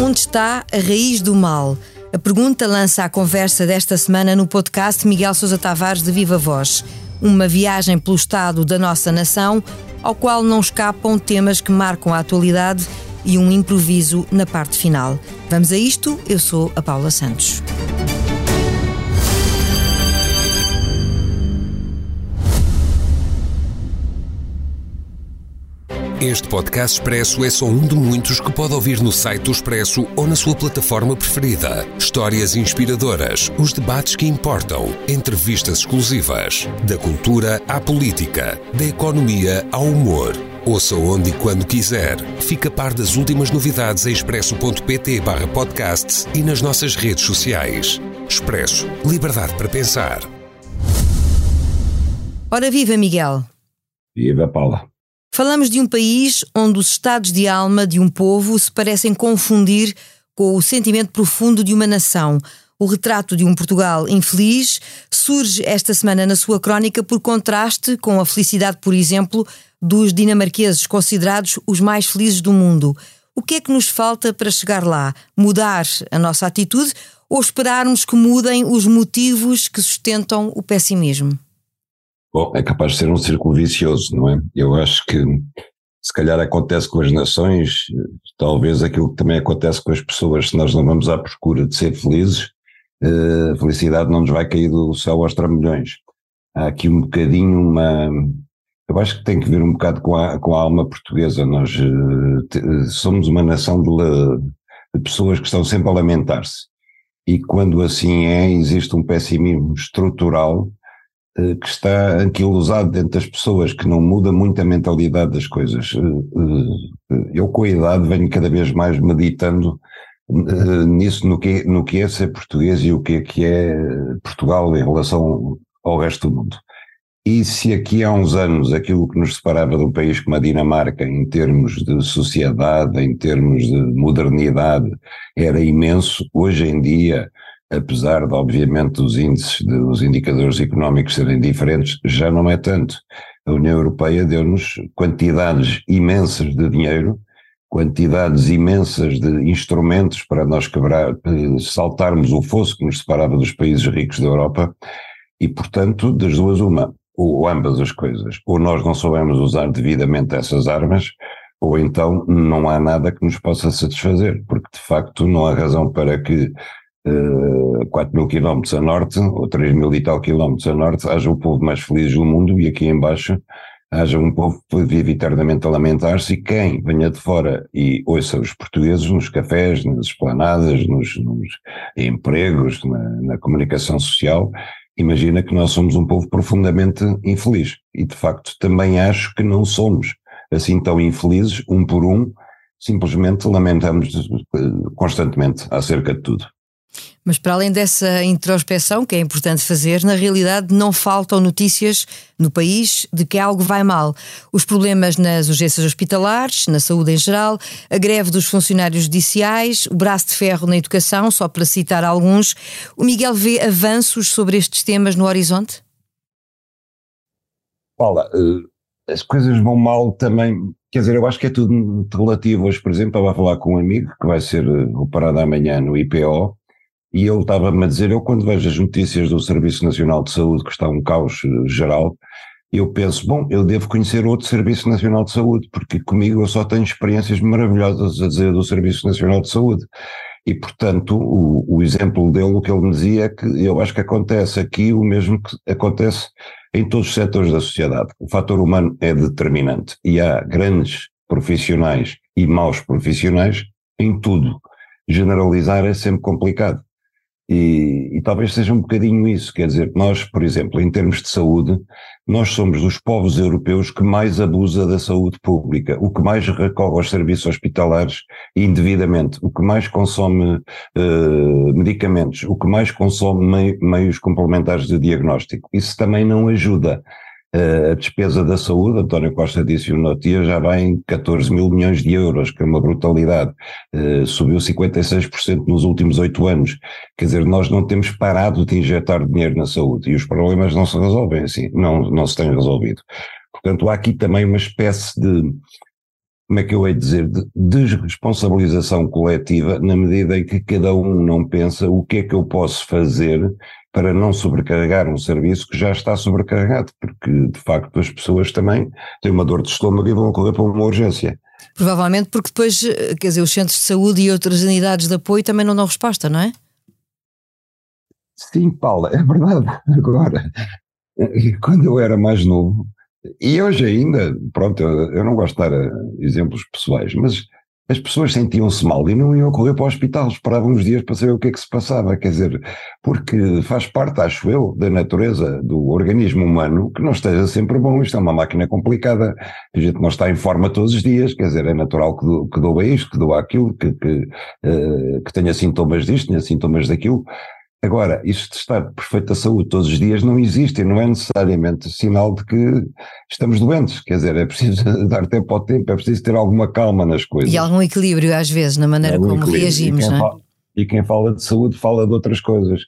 Onde está a raiz do mal? A pergunta lança a conversa desta semana no podcast Miguel Sousa Tavares de Viva Voz. Uma viagem pelo estado da nossa nação, ao qual não escapam temas que marcam a atualidade e um improviso na parte final. Vamos a isto? Eu sou a Paula Santos. Este podcast Expresso é só um de muitos que pode ouvir no site do Expresso ou na sua plataforma preferida. Histórias inspiradoras, os debates que importam, entrevistas exclusivas. Da cultura à política, da economia ao humor. Ouça onde e quando quiser. Fica a par das últimas novidades em expresso.pt barra podcasts e nas nossas redes sociais. Expresso. Liberdade para pensar. Ora viva, Miguel. Viva, Paula. Falamos de um país onde os estados de alma de um povo se parecem confundir com o sentimento profundo de uma nação. O retrato de um Portugal infeliz surge esta semana na sua crónica por contraste com a felicidade, por exemplo, dos dinamarqueses considerados os mais felizes do mundo. O que é que nos falta para chegar lá? Mudar a nossa atitude ou esperarmos que mudem os motivos que sustentam o pessimismo? Bom, é capaz de ser um círculo vicioso, não é? Eu acho que se calhar acontece com as nações, talvez aquilo que também acontece com as pessoas, se nós não vamos à procura de ser felizes, eh, a felicidade não nos vai cair do céu aos trambolhões. Há aqui um bocadinho uma. Eu acho que tem que ver um bocado com a, com a alma portuguesa. Nós eh, somos uma nação de, de pessoas que estão sempre a lamentar-se. E quando assim é, existe um pessimismo estrutural que está anquilosado dentro das pessoas, que não muda muito a mentalidade das coisas. Eh, eh, eu, com a idade, venho cada vez mais meditando nisso, no que, no que é ser português e o que é que é Portugal em relação ao resto do mundo. E se aqui há uns anos aquilo que nos separava de um país como a Dinamarca, em termos de sociedade, em termos de modernidade, era imenso, hoje em dia apesar de, obviamente, os índices, os indicadores económicos serem diferentes, já não é tanto. A União Europeia deu-nos quantidades imensas de dinheiro, quantidades imensas de instrumentos para nós quebrar, saltarmos o fosso que nos separava dos países ricos da Europa, e, portanto, das duas, uma, ou ambas as coisas. Ou nós não soubemos usar devidamente essas armas, ou então não há nada que nos possa satisfazer, porque de facto não há razão para que 4 mil quilómetros a norte, ou 3 mil e tal quilómetros a norte, haja o povo mais feliz do mundo e aqui embaixo haja um povo que vive eternamente a lamentar-se e quem venha de fora e ouça os portugueses nos cafés, nas esplanadas, nos, nos empregos, na, na comunicação social, imagina que nós somos um povo profundamente infeliz. E de facto também acho que não somos assim tão infelizes, um por um, simplesmente lamentamos eh, constantemente acerca de tudo. Mas para além dessa introspeção, que é importante fazer, na realidade não faltam notícias no país de que algo vai mal. Os problemas nas urgências hospitalares, na saúde em geral, a greve dos funcionários judiciais, o braço de ferro na educação, só para citar alguns. O Miguel vê avanços sobre estes temas no horizonte? Paula, eh, as coisas vão mal também. Quer dizer, eu acho que é tudo relativo. Hoje, por exemplo, estava a falar com um amigo que vai ser eh, operado amanhã no IPO e ele estava-me a dizer, eu quando vejo as notícias do Serviço Nacional de Saúde, que está um caos eh, geral, eu penso, bom, eu devo conhecer outro Serviço Nacional de Saúde, porque comigo eu só tenho experiências maravilhosas a dizer do Serviço Nacional de Saúde. E, portanto, o, o exemplo dele, o que ele me dizia é que eu acho que acontece aqui o mesmo que acontece em todos os setores da sociedade. O fator humano é determinante e há grandes profissionais e maus profissionais em tudo. Generalizar é sempre complicado. E, e, talvez seja um bocadinho isso, quer dizer, nós, por exemplo, em termos de saúde, nós somos dos povos europeus que mais abusa da saúde pública, o que mais recorre aos serviços hospitalares indevidamente, o que mais consome uh, medicamentos, o que mais consome meios complementares de diagnóstico. Isso também não ajuda a despesa da saúde, António Costa disse no dia, já vai em 14 mil milhões de euros, que é uma brutalidade. Uh, subiu 56% nos últimos oito anos. Quer dizer, nós não temos parado de injetar dinheiro na saúde e os problemas não se resolvem assim, não, não se têm resolvido. Portanto, há aqui também uma espécie de, como é que eu hei de dizer, de desresponsabilização coletiva, na medida em que cada um não pensa o que é que eu posso fazer para não sobrecarregar um serviço que já está sobrecarregado, porque de facto as pessoas também têm uma dor de estômago e vão correr para uma urgência. Provavelmente porque depois, quer dizer, os centros de saúde e outras unidades de apoio também não dão resposta, não é? Sim, Paula, é verdade. Agora, quando eu era mais novo, e hoje ainda, pronto, eu, eu não gosto de dar eh, exemplos pessoais, mas as pessoas sentiam-se mal e não iam correr para o hospital, esperavam uns dias para saber o que é que se passava, quer dizer, porque faz parte, acho eu, da natureza do organismo humano que não esteja sempre bom, isto é uma máquina complicada, a gente não está em forma todos os dias, quer dizer, é natural que, do, que doa isto, que doa aquilo, que, que, uh, que tenha sintomas disto, tenha sintomas daquilo, Agora, isto de estar de perfeita saúde todos os dias não existe e não é necessariamente sinal de que estamos doentes. Quer dizer, é preciso dar tempo ao tempo, é preciso ter alguma calma nas coisas. E algum equilíbrio, às vezes, na maneira como equilíbrio. reagimos, e não é? Fala, e quem fala de saúde fala de outras coisas.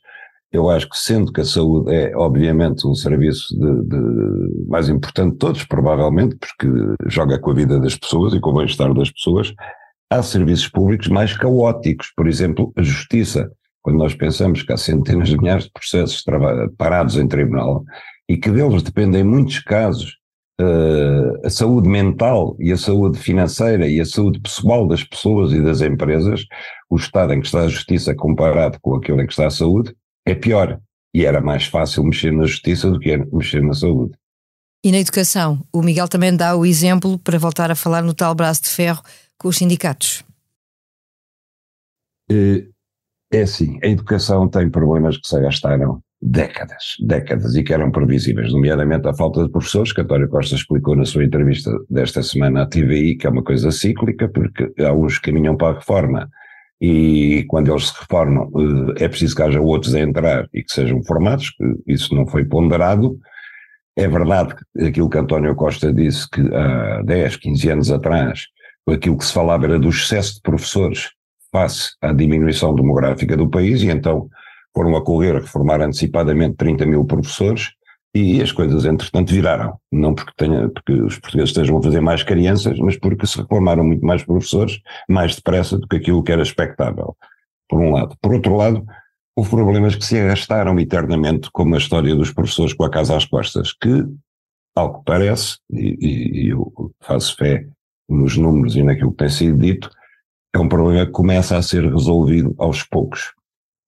Eu acho que, sendo que a saúde é, obviamente, um serviço de, de mais importante de todos, provavelmente, porque joga com a vida das pessoas e com o bem-estar das pessoas, há serviços públicos mais caóticos. Por exemplo, a justiça quando nós pensamos que há centenas de milhares de processos parados em tribunal e que deles dependem, em muitos casos, uh, a saúde mental e a saúde financeira e a saúde pessoal das pessoas e das empresas, o estado em que está a justiça comparado com aquele em que está a saúde é pior. E era mais fácil mexer na justiça do que mexer na saúde. E na educação? O Miguel também dá o exemplo para voltar a falar no tal braço de ferro com os sindicatos. É assim, a educação tem problemas que se gastaram décadas, décadas, e que eram previsíveis, nomeadamente a falta de professores, que António Costa explicou na sua entrevista desta semana à TVI, que é uma coisa cíclica, porque há uns que caminham para a reforma, e quando eles se reformam eh, é preciso que haja outros a entrar e que sejam formados, isso não foi ponderado. É verdade que aquilo que António Costa disse que há 10, 15 anos atrás, aquilo que se falava era do excesso de professores face à diminuição demográfica do país, e então foram a correr a reformar antecipadamente 30 mil professores, e as coisas, entretanto, viraram. Não porque, tenha, porque os portugueses estejam a fazer mais crianças, mas porque se reformaram muito mais professores, mais depressa do que aquilo que era expectável, por um lado. Por outro lado, houve problemas que se arrastaram eternamente, como a história dos professores com a casa às costas, que, ao que parece, e, e eu faço fé nos números e naquilo que tem sido dito, é um problema que começa a ser resolvido aos poucos.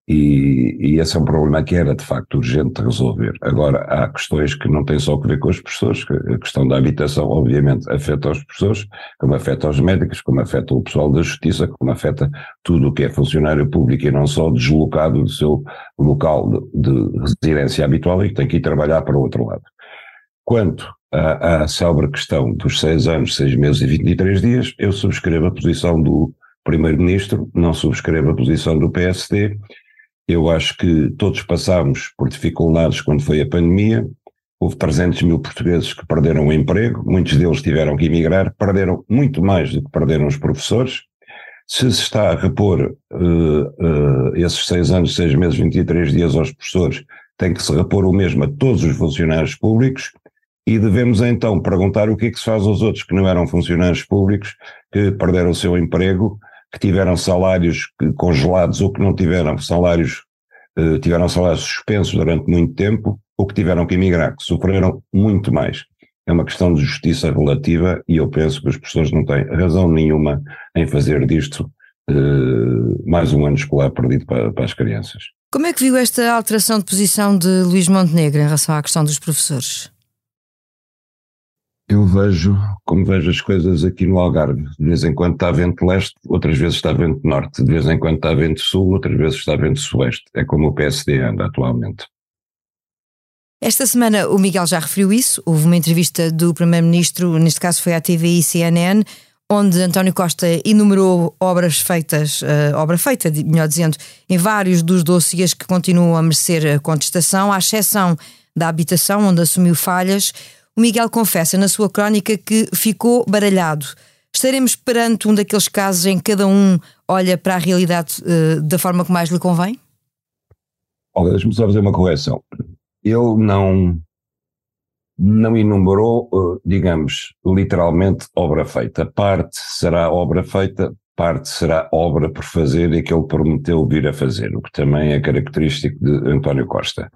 E, e, esse é um problema que era de facto urgente de resolver. Agora, há questões que não têm só a ver com as pessoas, a questão da habitação, obviamente, afeta os professores, como afeta os médicos, como afeta o pessoal da justiça, como afeta tudo o que é funcionário público e não só deslocado do seu local de, de residência habitual e que tem que ir trabalhar para o outro lado. Quanto à, à célebre questão dos seis anos, seis meses e 23 dias, eu subscrevo a posição do Primeiro-Ministro, não subscreve a posição do PSD. Eu acho que todos passámos por dificuldades quando foi a pandemia. Houve 300 mil portugueses que perderam o emprego, muitos deles tiveram que emigrar, perderam muito mais do que perderam os professores. Se se está a repor uh, uh, esses seis anos, seis meses, 23 dias aos professores, tem que se repor o mesmo a todos os funcionários públicos e devemos então perguntar o que é que se faz aos outros que não eram funcionários públicos, que perderam o seu emprego que tiveram salários congelados ou que não tiveram salários, eh, tiveram salários suspensos durante muito tempo ou que tiveram que emigrar, que sofreram muito mais. É uma questão de justiça relativa e eu penso que as pessoas não têm razão nenhuma em fazer disto eh, mais um ano escolar perdido para, para as crianças. Como é que viu esta alteração de posição de Luís Montenegro em relação à questão dos professores? Eu vejo, como vejo as coisas aqui no Algarve, de vez em quando está vento leste, outras vezes está vento norte, de vez em quando está vento sul, outras vezes está vento sueste. É como o PSD anda atualmente. Esta semana o Miguel já referiu isso. Houve uma entrevista do Primeiro-Ministro, neste caso foi à TVI e CNN, onde António Costa enumerou obras feitas, uh, obra feita, melhor dizendo, em vários dos dossiês que continuam a merecer contestação, à exceção da habitação, onde assumiu falhas. O Miguel confessa na sua crónica que ficou baralhado. Estaremos perante um daqueles casos em que cada um olha para a realidade uh, da forma que mais lhe convém? Olha, deixa-me só fazer uma correção. Eu não não enumerou, eh, digamos, literalmente obra feita. Parte será obra feita, parte será obra por fazer e que ele prometeu vir a fazer, o que também é característico de António Costa.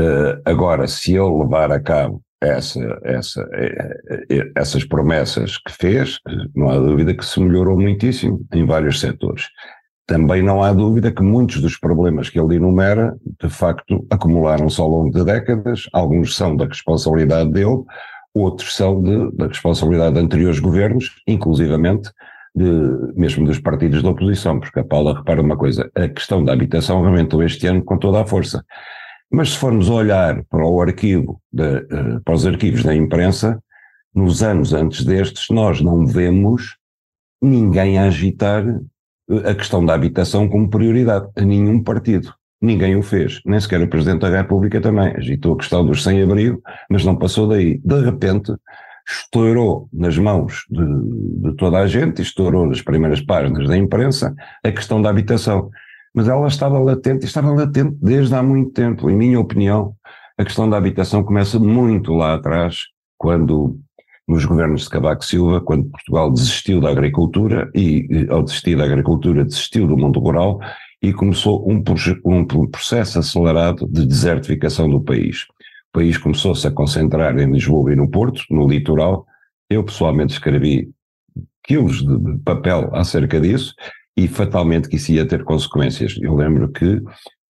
Uh, agora, se ele levar a cabo essa, essa, eh, eh, essas promessas que fez, não há dúvida que se melhorou muitíssimo em vários setores. Também não há dúvida que muitos dos problemas que ele enumera, de facto, acumularam-se ao longo de décadas, alguns são da responsabilidade dele, outros são de, da responsabilidade de anteriores governos, inclusivamente de, mesmo dos partidos da oposição, porque a Paula repara uma coisa, a questão da habitação aumentou este ano com toda a força. Mas se formos olhar para o arquivo, de, uh, para os arquivos da imprensa, nos anos antes destes, nós não vemos ninguém agitar eh, a questão da habitação como prioridade, a nenhum partido. Ninguém o fez, nem sequer o Presidente da República também. Agitou a questão dos sem-abrigo, mas não passou daí. De repente, estourou nas mãos de, de, toda a gente, estourou nas primeiras páginas da imprensa, a questão da habitação mas ela estava latente, estava latente desde há muito tempo. Em minha opinião, a questão da habitação começa muito lá atrás, quando nos governos de Cavaco Silva, quando Portugal desistiu da agricultura e, ao desistir da agricultura, desistiu do mundo rural e começou um, um processo acelerado de desertificação do país. O país começou-se a concentrar em Lisboa e no Porto, no litoral. Eu pessoalmente escrevi quilos de papel acerca disso e fatalmente que isso ia ter consequências. Eu lembro que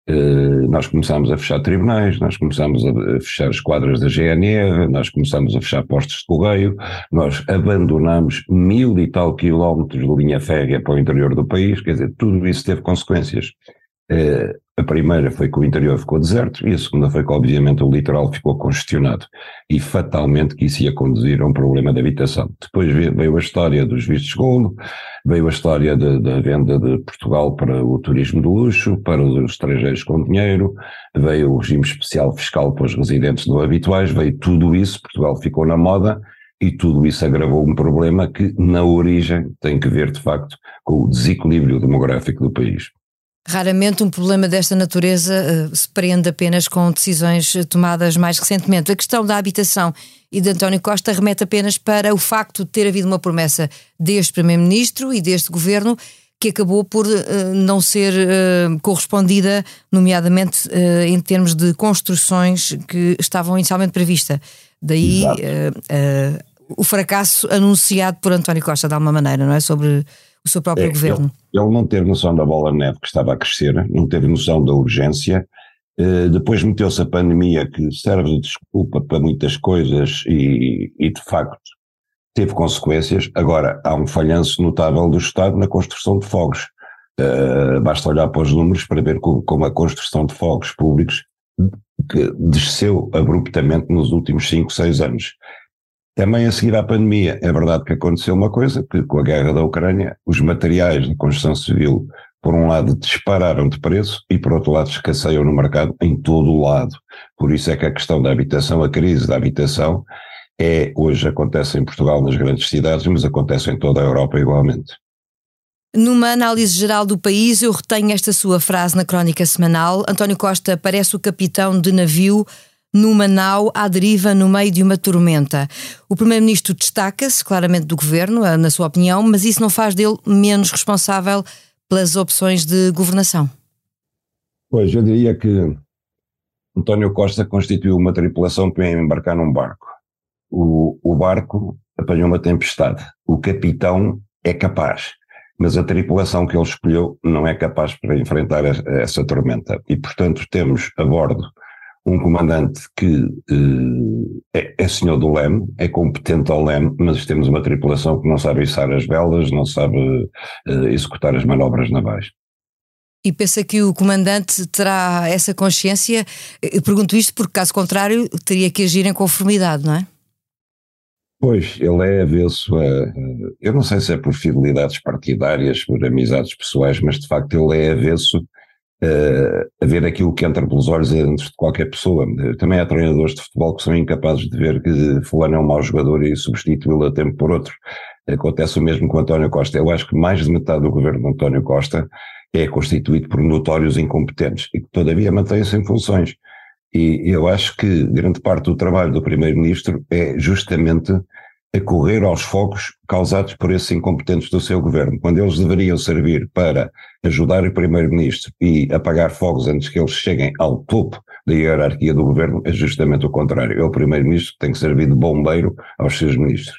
Uh, nós começámos a fechar tribunais, nós começámos a, fechar esquadras da GNR, nós começámos a fechar postos de correio, nós abandonamos mil e tal quilómetros de linha férrea para o interior do país, quer dizer, tudo isso teve consequências. Uh, a primeira foi que o interior ficou deserto e a segunda foi que, obviamente, o litoral ficou congestionado e fatalmente que isso ia conduzir a um problema de habitação. Depois veio a história dos vistos gold, veio a história da venda de Portugal para o turismo de luxo, para os estrangeiros com dinheiro, veio o regime especial fiscal para os residentes não habituais, veio tudo isso, Portugal ficou na moda e tudo isso agravou um problema que, na origem, tem que ver, de facto, com o desequilíbrio demográfico do país. Raramente um problema desta natureza uh, se prende apenas com decisões tomadas mais recentemente. A questão da habitação e de António Costa remete apenas para o facto de ter havido uma promessa deste Primeiro-Ministro e deste Governo que acabou por uh, não ser uh, correspondida, nomeadamente em termos de construções que estavam inicialmente previstas. Daí o fracasso anunciado por António Costa, de alguma maneira, não é? Sobre o seu próprio é, governo. Ele, ele, não teve noção da bola de neve que estava a crescer, não teve noção da urgência. Uh, depois meteu-se a pandemia que serve de desculpa para muitas coisas e, e, de facto teve consequências. Agora, há um falhanço notável do Estado na construção de fogos. Uh, basta olhar para os números para ver como, como a construção de fogos públicos desceu abruptamente nos últimos 5, 6 anos. Também a seguir à pandemia, é verdade que aconteceu uma coisa, que com a guerra da Ucrânia, os materiais de construção civil, por um lado, dispararam de preço e, por outro lado, escasseiam no mercado em todo o lado. Por isso é que a questão da habitação, a crise da habitação, é, hoje acontece em Portugal, nas grandes cidades, mas acontece em toda a Europa igualmente. Numa análise geral do país, eu retenho esta sua frase na crónica semanal. António Costa parece o capitão de navio numa nau à deriva no meio de uma tormenta. O Primeiro-Ministro destaca-se claramente do governo, na sua opinião, mas isso não faz dele menos responsável pelas opções de governação. Pois, eu diria que António Costa constituiu uma tripulação vem embarcar num barco. O, o barco apanhou uma tempestade. O capitão é capaz, mas a tripulação que ele escolheu não é capaz para enfrentar essa tormenta. E, portanto, temos a bordo um comandante que uh, é, é, senhor do leme, é competente ao leme, mas temos uma tripulação que não sabe içar as velas, não sabe uh, executar as manobras navais. E pensa que o comandante terá essa consciência? Eu pergunto isto porque, caso contrário, teria que agir em conformidade, não é? Pois, ele é avesso a. Eu não sei se é por fidelidades partidárias, por amizades pessoais, mas de facto ele é avesso uh, a ver aquilo que entra pelos olhos de qualquer pessoa. Também há treinadores de futebol que são incapazes de ver que fulano é um mau jogador e substituí-lo a tempo por outro. Acontece o mesmo com António Costa. Eu acho que mais de metade do governo de António Costa é constituído por notórios incompetentes e que todavia mantém-se em funções. E eu acho que grande parte do trabalho do Primeiro-Ministro é justamente a correr aos fogos causados por esses incompetentes do seu governo, quando eles deveriam servir para ajudar o Primeiro-Ministro e apagar fogos antes que eles cheguem ao topo da hierarquia do governo, é justamente o contrário. É o Primeiro-Ministro que tem que servir de bombeiro aos seus ministros.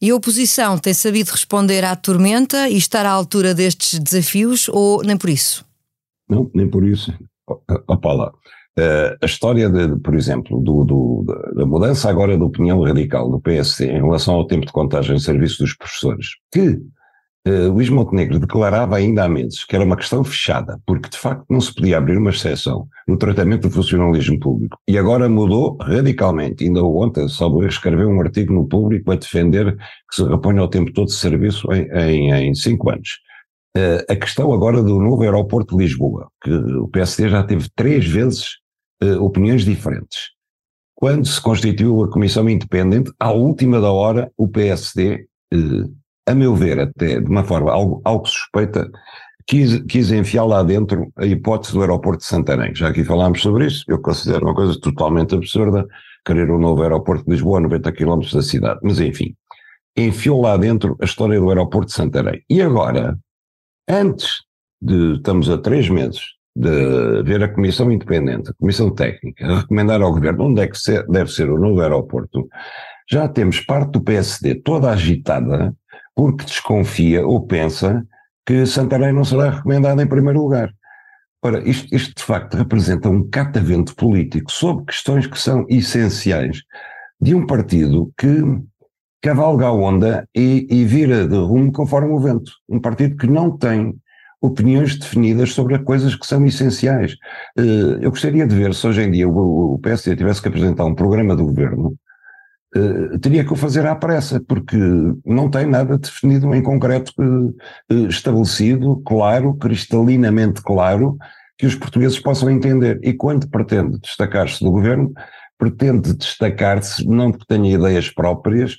E a oposição tem sabido responder à tormenta e estar à altura destes desafios ou nem por isso? Não, nem por isso. Opa lá. Uh, a história, de, por exemplo, do, do, da mudança agora da opinião radical do PSD em relação ao tempo de contagem em serviço dos professores, que uh, Luís Montenegro declarava ainda há meses que era uma questão fechada, porque de facto não se podia abrir uma exceção no tratamento do funcionalismo público. E agora mudou radicalmente. Ainda ontem, Salvo escreveu um artigo no público a defender que se reponha ao tempo todo de serviço em, em, em cinco anos. Uh, a questão agora do novo aeroporto de Lisboa, que o PSD já teve três vezes uh, opiniões diferentes. Quando se constituiu a comissão independente, à última da hora, o PSD, uh, eh, a meu ver, até de uma forma algo, algo suspeita, quis, quis enfiar lá dentro a hipótese do aeroporto de Santarém. Já aqui falámos sobre isso, eu considero uma coisa totalmente absurda querer um novo aeroporto de Lisboa a 90 km da cidade. Mas enfim, enfiou lá dentro a história do aeroporto de Santarém. E agora, antes de, estamos a três meses de ver a Comissão Independente, a Comissão Técnica, a recomendar ao Governo onde é que ser, deve ser o novo aeroporto, já temos parte do PSD toda agitada porque desconfia ou pensa que Santarém não será recomendado em primeiro lugar. Ora, isto, isto de facto representa um catavento político sobre questões que são essenciais de um partido que cavalga a onda e, e vira de rumo conforme o vento. Um partido que não tem opiniões definidas sobre coisas que são essenciais. Eh, eu gostaria de ver se hoje em dia o PSD tivesse que apresentar um programa do governo, eh, teria que o fazer à pressa, porque não tem nada definido em concreto eh, estabelecido, claro, cristalinamente claro, que os portugueses possam entender. E quando pretende destacar-se do governo, pretende destacar-se não porque tenha ideias próprias,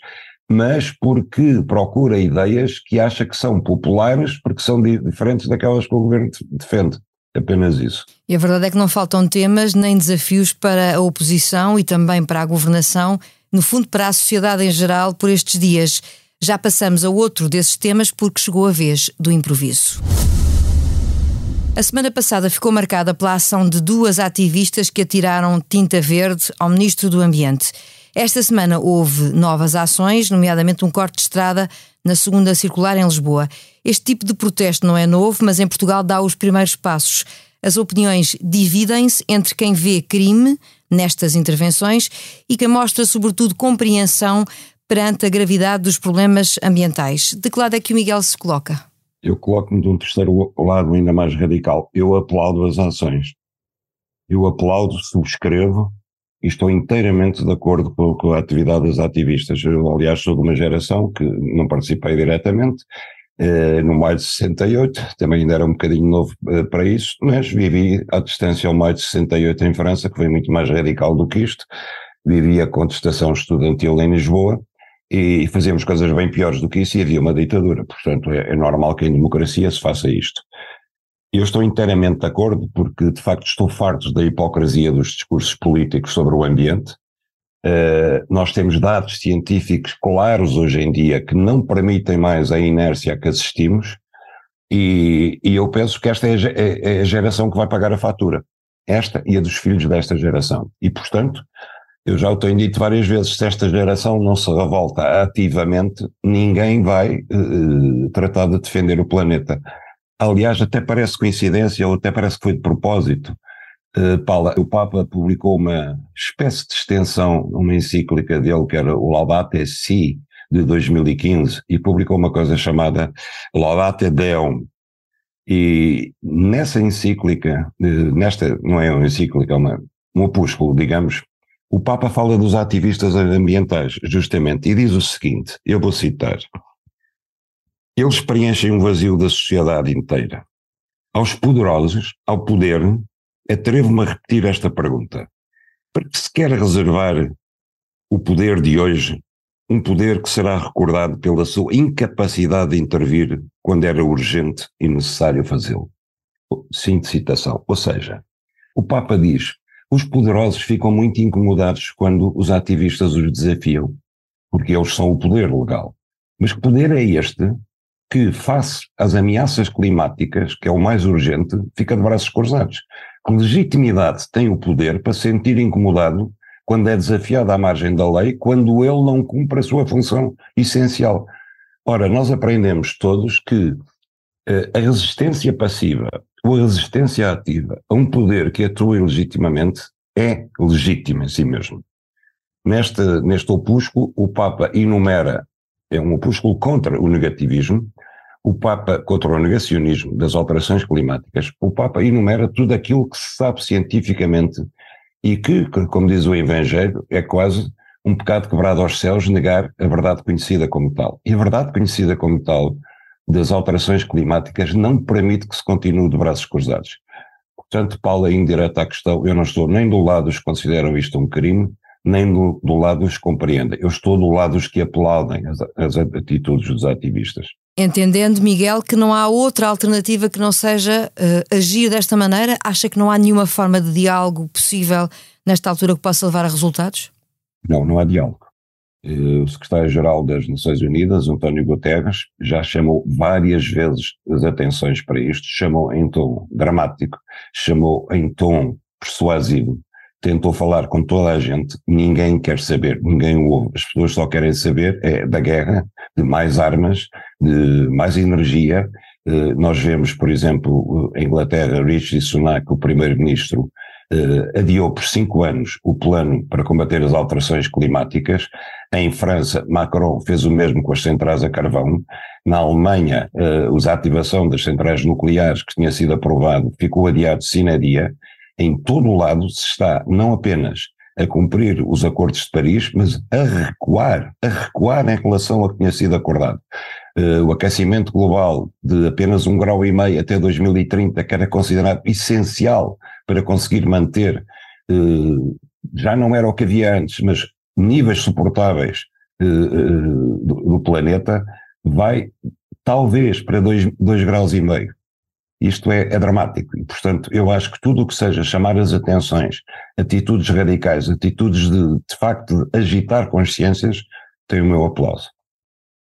mas porque procura ideias que acha que são populares, porque são diferentes daquelas que o governo defende. Apenas isso. E a verdade é que não faltam temas nem desafios para a oposição e também para a governação, no fundo para a sociedade em geral, por estes dias. Já passamos a outro desses temas porque chegou a vez do improviso. A semana passada ficou marcada pela ação de duas ativistas que atiraram tinta verde ao Ministro do Ambiente. Esta semana houve novas ações, nomeadamente um corte de estrada na segunda circular em Lisboa. Este tipo de protesto não é novo, mas em Portugal dá os primeiros passos. As opiniões dividem-se entre quem vê crime nestas intervenções e quem mostra, sobretudo, compreensão perante a gravidade dos problemas ambientais. De que lado é que o Miguel se coloca? Eu coloco-me de um terceiro lado ainda mais radical. Eu aplaudo as ações. Eu aplaudo, subscrevo e estou inteiramente de acordo com, com, a atividade dos ativistas. Eu, aliás, sou de uma geração que não participei diretamente, eh, no maio de 68, também ainda era um bocadinho novo eh, para isso, mas vivi à distância ao maio de 68 em França, que foi muito mais radical do que isto. Vivi a contestação estudantil em Lisboa e fazíamos coisas bem piores do que isso e havia uma ditadura. Portanto, é, é normal que em democracia se faça isto. Eu estou inteiramente de acordo, porque de facto estou farto da hipocrisia dos discursos políticos sobre o ambiente. Uh, nós temos dados científicos claros hoje em dia que não permitem mais a inércia a que assistimos, e, e eu penso que esta é a, é, é a geração que vai pagar a fatura. Esta e a dos filhos desta geração. E, portanto, eu já o tenho dito várias vezes, se esta geração não se revolta ativamente, ninguém vai uh, tratar de defender o planeta. Aliás, até parece coincidência, ou até parece que foi de propósito. Uh, Paula, o Papa publicou uma espécie de extensão, uma encíclica dele, que era o Laudate Si, de 2015, e publicou uma coisa chamada Laudate Deum. E nessa encíclica, uh, nesta, não é uma encíclica, é uma, um opúsculo, digamos, o Papa fala dos ativistas ambientais, justamente, e diz o seguinte: eu vou citar. Eles preenchem um vazio da sociedade inteira. Aos poderosos, ao poder, atrevo-me a repetir esta pergunta. Para que se quer reservar o poder de hoje, um poder que será recordado pela sua incapacidade de intervir quando era urgente e necessário fazê-lo? Sim, de citação. Ou seja, o Papa diz: Os poderosos ficam muito incomodados quando os ativistas os desafiam, porque eles são o poder legal. Mas que poder é este que, face às ameaças climáticas, que é o mais urgente, fica de braços cruzados? Que legitimidade tem o poder para sentir incomodado quando é desafiado à margem da lei, quando ele não cumpre a sua função essencial? Ora, nós aprendemos todos que eh, a resistência passiva ou a resistência ativa a um poder que atua ilegitimamente é legítima em si mesmo. Neste, neste opúsculo, o Papa enumera, é um opúsculo contra o negativismo, o Papa contra o negacionismo das alterações climáticas, o Papa enumera tudo aquilo que se sabe cientificamente e que, como diz o Evangelho, é quase um pecado quebrado aos céus negar a verdade conhecida como tal. E a verdade conhecida como tal das alterações climáticas não permite que se continue de braços cruzados. Portanto, Paulo, é indireta à questão, eu não estou nem do lado dos que consideram isto um crime, nem do, do lado dos que compreendem. Eu estou do lado dos que aplaudem as, as atitudes dos ativistas. Entendendo, Miguel, que não há outra alternativa que não seja uh, agir desta maneira, acha que não há nenhuma forma de diálogo possível nesta altura que possa levar a resultados? Não, não há diálogo. Eh, o secretário-geral das Nações Unidas, António Guterres, já chamou várias vezes as atenções para isto, chamou em tom dramático, chamou em tom persuasivo, tentou falar com toda a gente, ninguém quer saber, ninguém o ouve, as pessoas só querem saber é da guerra, de mais armas, de mais energia. Eh, nós vemos, por exemplo, em Inglaterra, Rishi Sunak, o primeiro-ministro, eh, adiou por cinco anos o plano para combater as alterações climáticas. Em França, Macron fez o mesmo com as centrais a carvão. Na Alemanha, eh, a ativação das centrais nucleares, que tinha sido aprovado, ficou adiado sine dia. Em todo o lado se está não apenas a cumprir os acordos de Paris, mas a recuar, a recuar em relação ao que tinha sido acordado. Uh, o aquecimento global de apenas um grau e meio até 2030, que era considerado essencial para conseguir manter, uh, já não era o que havia antes, mas níveis suportáveis uh, do, do, planeta, vai talvez para 2 graus e meio. Isto é, é, dramático e, portanto, eu acho que tudo o que seja chamar as atenções, atitudes radicais, atitudes de, de facto, de agitar consciências, tem o meu aplauso.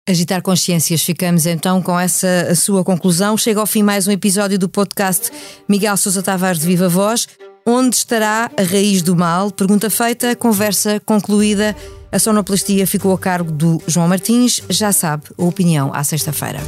Agitar consciências, ficamos então com essa sua conclusão. Chega ao fim mais um episódio do podcast Miguel Sousa Tavares de Viva Voz. Onde estará a raiz do mal? Pergunta feita, conversa concluída. A sonoplastia ficou a cargo do João Martins. Já sabe, a opinião à sexta-feira.